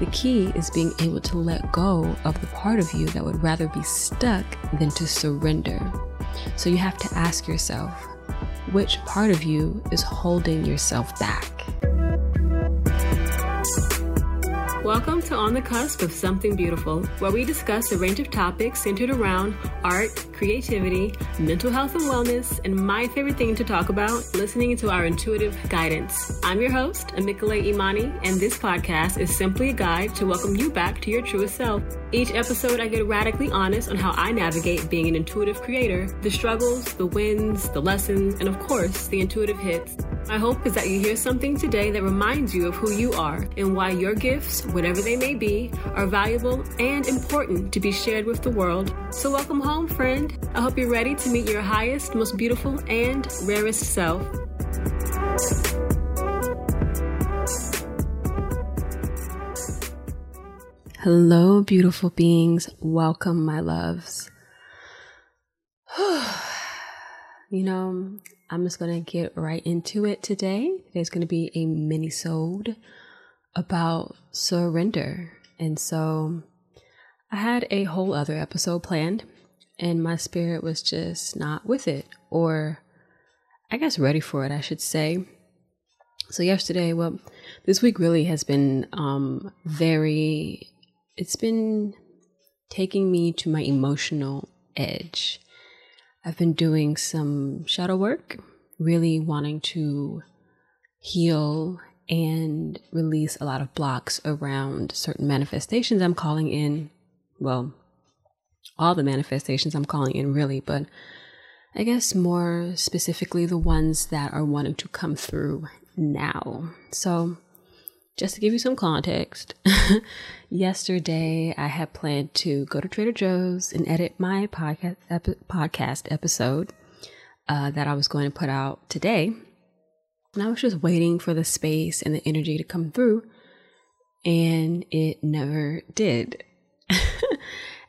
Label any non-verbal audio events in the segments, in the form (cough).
The key is being able to let go of the part of you that would rather be stuck than to surrender. So you have to ask yourself which part of you is holding yourself back? Welcome to On the Cusp of Something Beautiful, where we discuss a range of topics centered around art, creativity, mental health and wellness, and my favorite thing to talk about, listening to our intuitive guidance. I'm your host, Amikale Imani, and this podcast is simply a guide to welcome you back to your truest self. Each episode, I get radically honest on how I navigate being an intuitive creator, the struggles, the wins, the lessons, and of course, the intuitive hits. My hope is that you hear something today that reminds you of who you are and why your gifts, whatever they may be, are valuable and important to be shared with the world. So, welcome home, friend. I hope you're ready to meet your highest, most beautiful, and rarest self. Hello, beautiful beings. Welcome, my loves. (sighs) you know, I'm just going to get right into it today. There's going to be a mini-sode about surrender. And so I had a whole other episode planned and my spirit was just not with it or I guess ready for it, I should say. So yesterday, well, this week really has been um very it's been taking me to my emotional edge. I've been doing some shadow work, really wanting to heal and release a lot of blocks around certain manifestations I'm calling in. Well, all the manifestations I'm calling in, really, but I guess more specifically the ones that are wanting to come through now. So, just to give you some context, (laughs) yesterday I had planned to go to Trader Joe's and edit my podcast podcast episode uh, that I was going to put out today. And I was just waiting for the space and the energy to come through, and it never did. (laughs)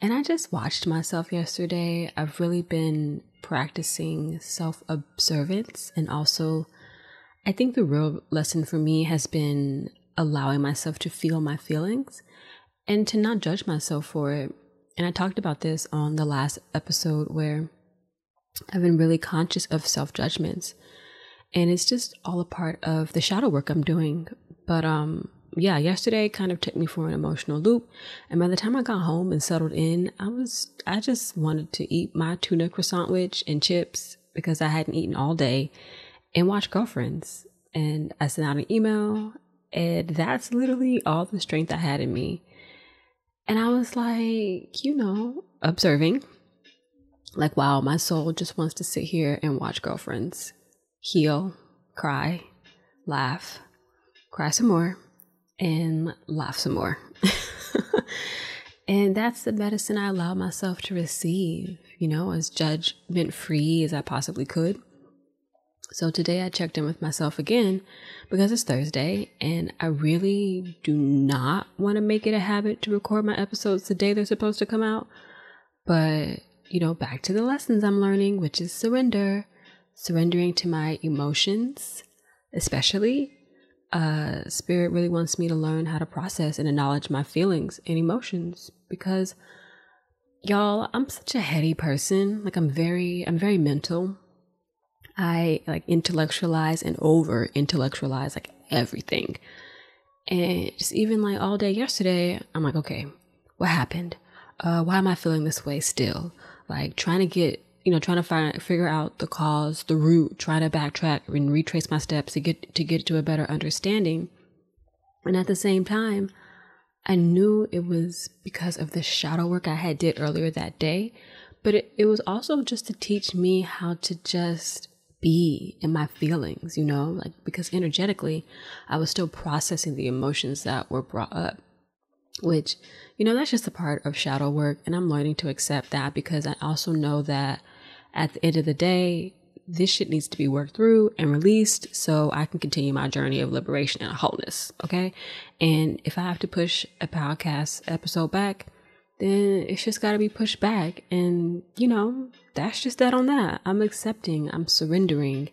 and I just watched myself yesterday. I've really been practicing self observance, and also, I think the real lesson for me has been allowing myself to feel my feelings and to not judge myself for it. And I talked about this on the last episode where I've been really conscious of self judgments. And it's just all a part of the shadow work I'm doing. But um yeah, yesterday kind of took me for an emotional loop. And by the time I got home and settled in, I was I just wanted to eat my tuna croissant which and chips because I hadn't eaten all day and watch girlfriends. And I sent out an email and that's literally all the strength I had in me. And I was like, you know, observing, like, wow, my soul just wants to sit here and watch girlfriends heal, cry, laugh, cry some more, and laugh some more. (laughs) and that's the medicine I allow myself to receive, you know, as judgment free as I possibly could. So today I checked in with myself again because it's Thursday and I really do not want to make it a habit to record my episodes the day they're supposed to come out. But, you know, back to the lessons I'm learning, which is surrender, surrendering to my emotions, especially. Uh, Spirit really wants me to learn how to process and acknowledge my feelings and emotions because y'all, I'm such a heady person. Like I'm very, I'm very mental. I like intellectualize and over intellectualize like everything. And just even like all day yesterday, I'm like, okay, what happened? Uh, why am I feeling this way still? Like trying to get, you know, trying to find, figure out the cause, the root, trying to backtrack and retrace my steps to get, to get to a better understanding. And at the same time, I knew it was because of the shadow work I had did earlier that day, but it, it was also just to teach me how to just be in my feelings, you know, like because energetically I was still processing the emotions that were brought up, which, you know, that's just a part of shadow work. And I'm learning to accept that because I also know that at the end of the day, this shit needs to be worked through and released so I can continue my journey of liberation and wholeness. Okay. And if I have to push a podcast episode back, then it's just got to be pushed back. And, you know, that's just that on that. I'm accepting, I'm surrendering,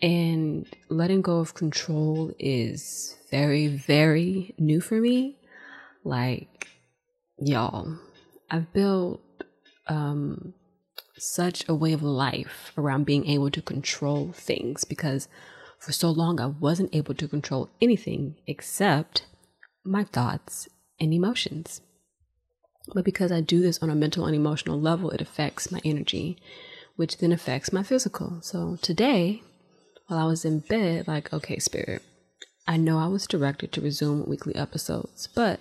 and letting go of control is very, very new for me. Like, y'all, I've built um, such a way of life around being able to control things because for so long I wasn't able to control anything except my thoughts and emotions. But because I do this on a mental and emotional level, it affects my energy, which then affects my physical. So today, while I was in bed, like, okay, spirit, I know I was directed to resume weekly episodes, but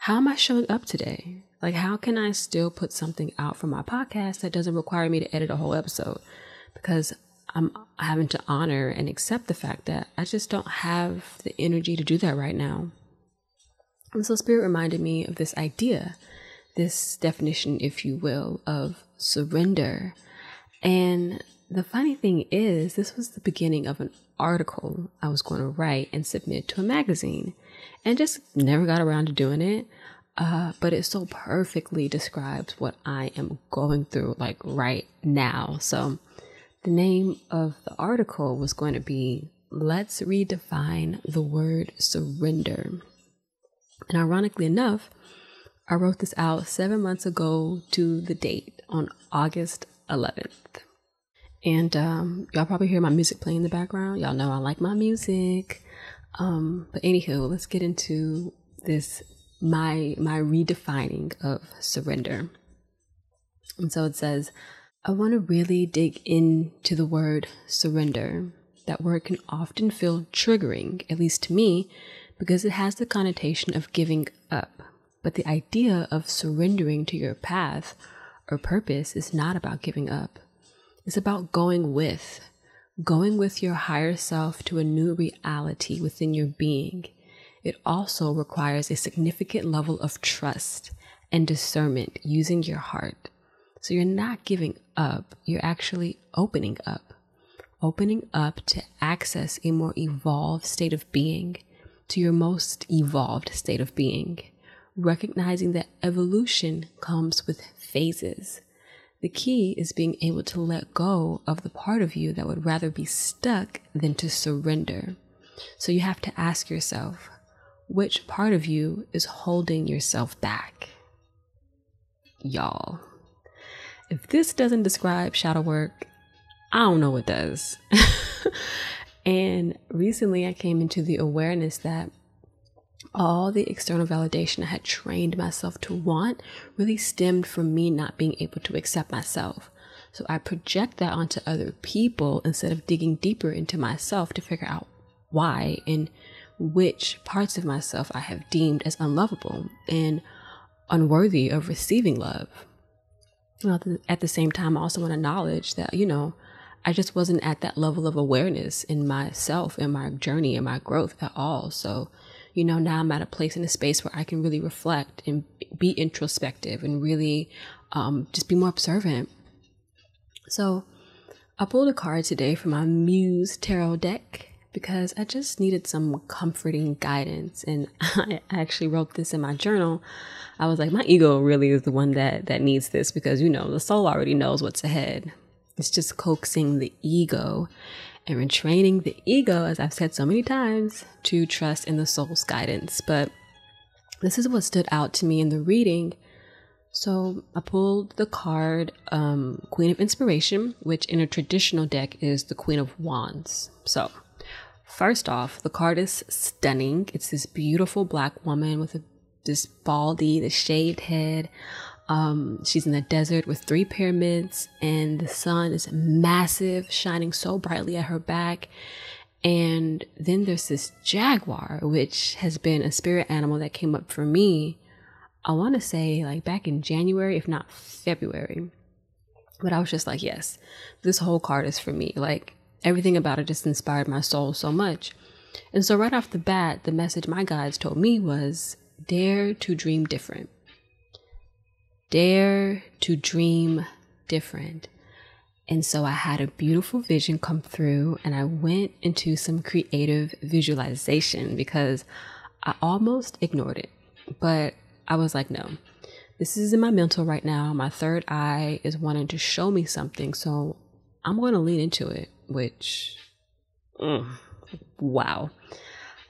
how am I showing up today? Like, how can I still put something out for my podcast that doesn't require me to edit a whole episode? Because I'm having to honor and accept the fact that I just don't have the energy to do that right now. And so, Spirit reminded me of this idea, this definition, if you will, of surrender. And the funny thing is, this was the beginning of an article I was going to write and submit to a magazine, and just never got around to doing it. Uh, but it so perfectly describes what I am going through, like right now. So, the name of the article was going to be Let's Redefine the Word Surrender. And ironically enough, I wrote this out seven months ago to the date on August 11th. And um, y'all probably hear my music playing in the background. Y'all know I like my music. Um, but anywho, let's get into this my my redefining of surrender. And so it says, I want to really dig into the word surrender. That word can often feel triggering, at least to me, because it has the connotation of giving up. But the idea of surrendering to your path or purpose is not about giving up. It's about going with, going with your higher self to a new reality within your being. It also requires a significant level of trust and discernment using your heart. So you're not giving up, you're actually opening up. Opening up to access a more evolved state of being to your most evolved state of being, recognizing that evolution comes with phases. The key is being able to let go of the part of you that would rather be stuck than to surrender. So you have to ask yourself, which part of you is holding yourself back? Y'all, if this doesn't describe shadow work, I don't know what does. (laughs) And recently I came into the awareness that all the external validation I had trained myself to want really stemmed from me not being able to accept myself. So I project that onto other people instead of digging deeper into myself to figure out why and which parts of myself I have deemed as unlovable and unworthy of receiving love. At the same time, I also want to acknowledge that, you know, I just wasn't at that level of awareness in myself in my journey in my growth at all. So, you know, now I'm at a place in a space where I can really reflect and be introspective and really um, just be more observant. So, I pulled a card today from my Muse Tarot deck because I just needed some comforting guidance. And (laughs) I actually wrote this in my journal. I was like, my ego really is the one that that needs this because you know the soul already knows what's ahead. It's just coaxing the ego and retraining the ego, as I've said so many times, to trust in the soul's guidance. But this is what stood out to me in the reading. So I pulled the card um, Queen of Inspiration, which in a traditional deck is the Queen of Wands. So, first off, the card is stunning. It's this beautiful black woman with a, this baldy, the shaved head, um, she's in the desert with three pyramids, and the sun is massive, shining so brightly at her back. And then there's this jaguar, which has been a spirit animal that came up for me, I want to say like back in January, if not February. But I was just like, yes, this whole card is for me. Like everything about it just inspired my soul so much. And so, right off the bat, the message my guides told me was dare to dream different. Dare to dream different. And so I had a beautiful vision come through and I went into some creative visualization because I almost ignored it. But I was like, no, this is in my mental right now. My third eye is wanting to show me something. So I'm going to lean into it, which, mm, wow.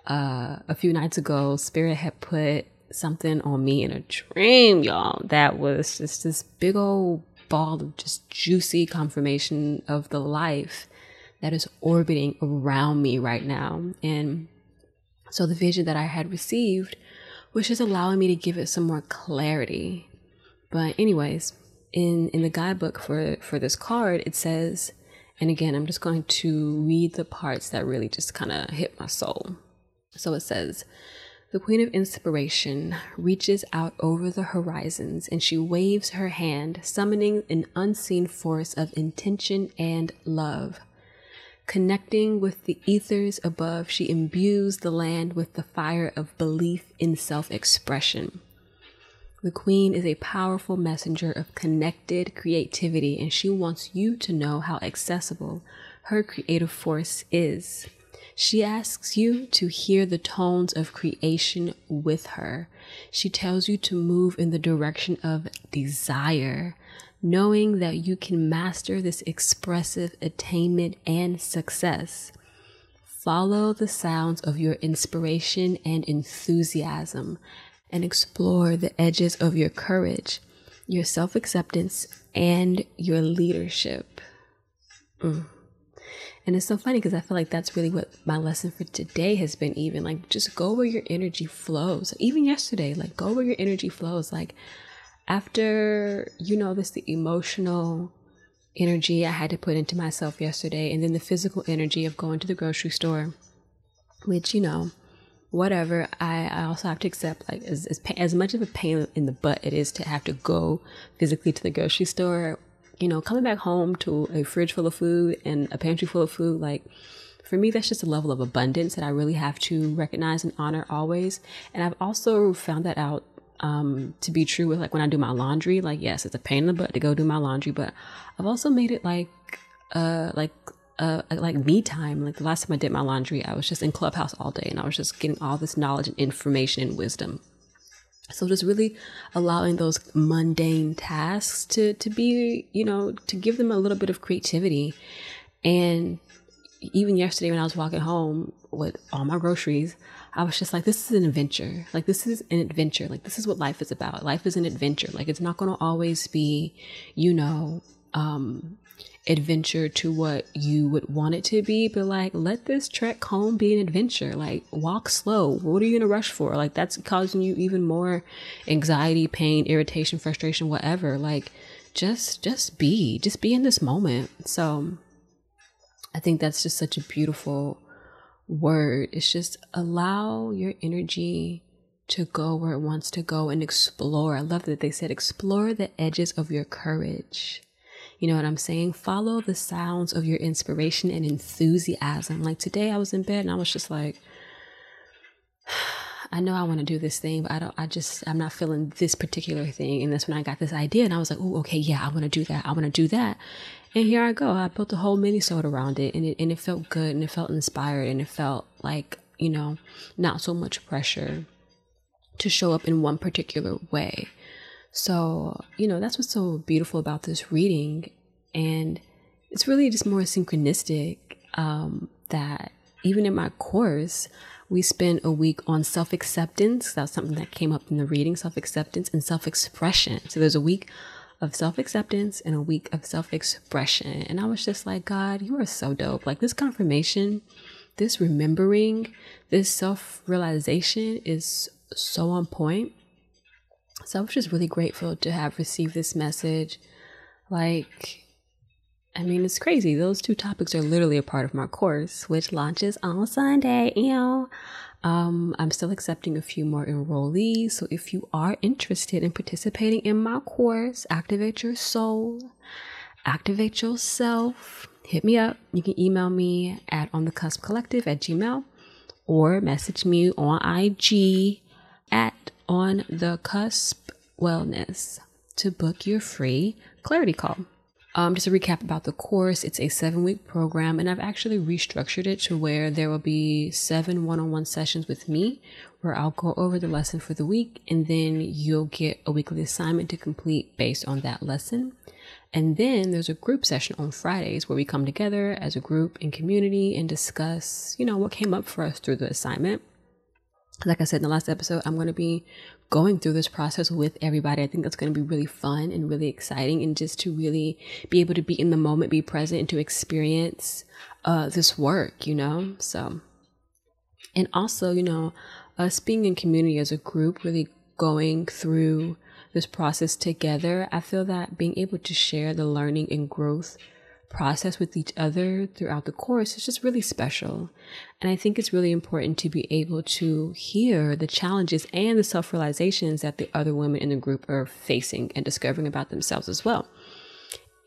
Uh, a few nights ago, Spirit had put something on me in a dream, y'all. That was just this big old ball of just juicy confirmation of the life that is orbiting around me right now. And so the vision that I had received was just allowing me to give it some more clarity. But anyways, in in the guidebook for for this card, it says, and again, I'm just going to read the parts that really just kind of hit my soul. So it says, the Queen of Inspiration reaches out over the horizons and she waves her hand, summoning an unseen force of intention and love. Connecting with the ethers above, she imbues the land with the fire of belief in self expression. The Queen is a powerful messenger of connected creativity, and she wants you to know how accessible her creative force is. She asks you to hear the tones of creation with her. She tells you to move in the direction of desire, knowing that you can master this expressive attainment and success. Follow the sounds of your inspiration and enthusiasm and explore the edges of your courage, your self acceptance, and your leadership. Mm. And it's so funny because I feel like that's really what my lesson for today has been, even like just go where your energy flows. Even yesterday, like go where your energy flows. Like after, you know, this, the emotional energy I had to put into myself yesterday, and then the physical energy of going to the grocery store, which, you know, whatever I, I also have to accept like as, as, as much of a pain in the butt it is to have to go physically to the grocery store you know, coming back home to a fridge full of food and a pantry full of food, like for me, that's just a level of abundance that I really have to recognize and honor always. And I've also found that out um, to be true with like when I do my laundry. Like, yes, it's a pain in the butt to go do my laundry, but I've also made it like, uh, like, uh, like me time. Like the last time I did my laundry, I was just in Clubhouse all day and I was just getting all this knowledge and information and wisdom. So just really allowing those mundane tasks to to be, you know, to give them a little bit of creativity. And even yesterday when I was walking home with all my groceries, I was just like, this is an adventure. Like this is an adventure. Like this is what life is about. Life is an adventure. Like it's not going to always be, you know, um, adventure to what you would want it to be, but like let this trek home be an adventure. Like walk slow. What are you in a rush for? Like that's causing you even more anxiety, pain, irritation, frustration, whatever. Like just just be. Just be in this moment. So I think that's just such a beautiful word. It's just allow your energy to go where it wants to go and explore. I love that they said explore the edges of your courage. You know what I'm saying? Follow the sounds of your inspiration and enthusiasm. Like today I was in bed and I was just like, (sighs) I know I want to do this thing, but I don't, I just, I'm not feeling this particular thing. And that's when I got this idea and I was like, oh, okay, yeah, I want to do that. I want to do that. And here I go. I built a whole mini around it and it, and it felt good and it felt inspired and it felt like, you know, not so much pressure to show up in one particular way. So, you know, that's what's so beautiful about this reading. And it's really just more synchronistic um, that even in my course, we spent a week on self acceptance. That's something that came up in the reading self acceptance and self expression. So there's a week of self acceptance and a week of self expression. And I was just like, God, you are so dope. Like this confirmation, this remembering, this self realization is so on point. So I was just really grateful to have received this message. Like, I mean, it's crazy. Those two topics are literally a part of my course, which launches on Sunday. You um, I'm still accepting a few more enrollees. So if you are interested in participating in my course, Activate Your Soul, Activate Yourself, hit me up. You can email me at on the cusp collective at gmail or message me on IG at on the cusp wellness to book your free clarity call. Um, just a recap about the course, it's a seven week program, and I've actually restructured it to where there will be seven one on one sessions with me where I'll go over the lesson for the week, and then you'll get a weekly assignment to complete based on that lesson. And then there's a group session on Fridays where we come together as a group and community and discuss, you know, what came up for us through the assignment. Like I said in the last episode, I'm going to be going through this process with everybody. I think that's going to be really fun and really exciting, and just to really be able to be in the moment, be present, and to experience uh, this work, you know? So, and also, you know, us being in community as a group, really going through this process together, I feel that being able to share the learning and growth process with each other throughout the course is just really special. And I think it's really important to be able to hear the challenges and the self realizations that the other women in the group are facing and discovering about themselves as well.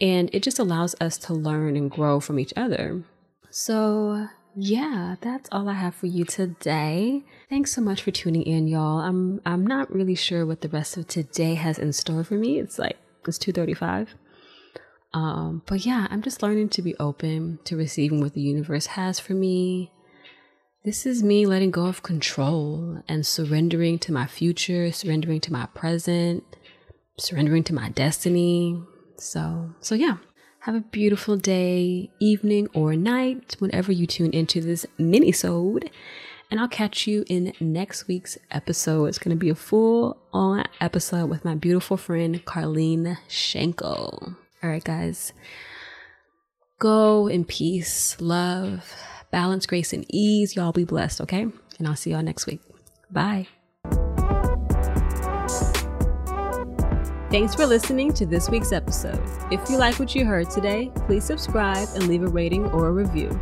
And it just allows us to learn and grow from each other. So, yeah, that's all I have for you today. Thanks so much for tuning in, y'all. I'm I'm not really sure what the rest of today has in store for me. It's like it's 2:35. Um, but yeah, I'm just learning to be open to receiving what the universe has for me. This is me letting go of control and surrendering to my future, surrendering to my present, surrendering to my destiny. So, so yeah. Have a beautiful day, evening, or night whenever you tune into this mini-sode. And I'll catch you in next week's episode. It's going to be a full on episode with my beautiful friend, Carlene Schenkel. All right, guys. Go in peace, love, balance, grace, and ease. Y'all be blessed, okay? And I'll see y'all next week. Bye. Thanks for listening to this week's episode. If you like what you heard today, please subscribe and leave a rating or a review.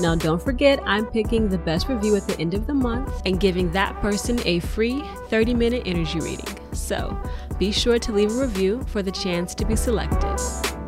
Now, don't forget, I'm picking the best review at the end of the month and giving that person a free 30 minute energy reading. So be sure to leave a review for the chance to be selected.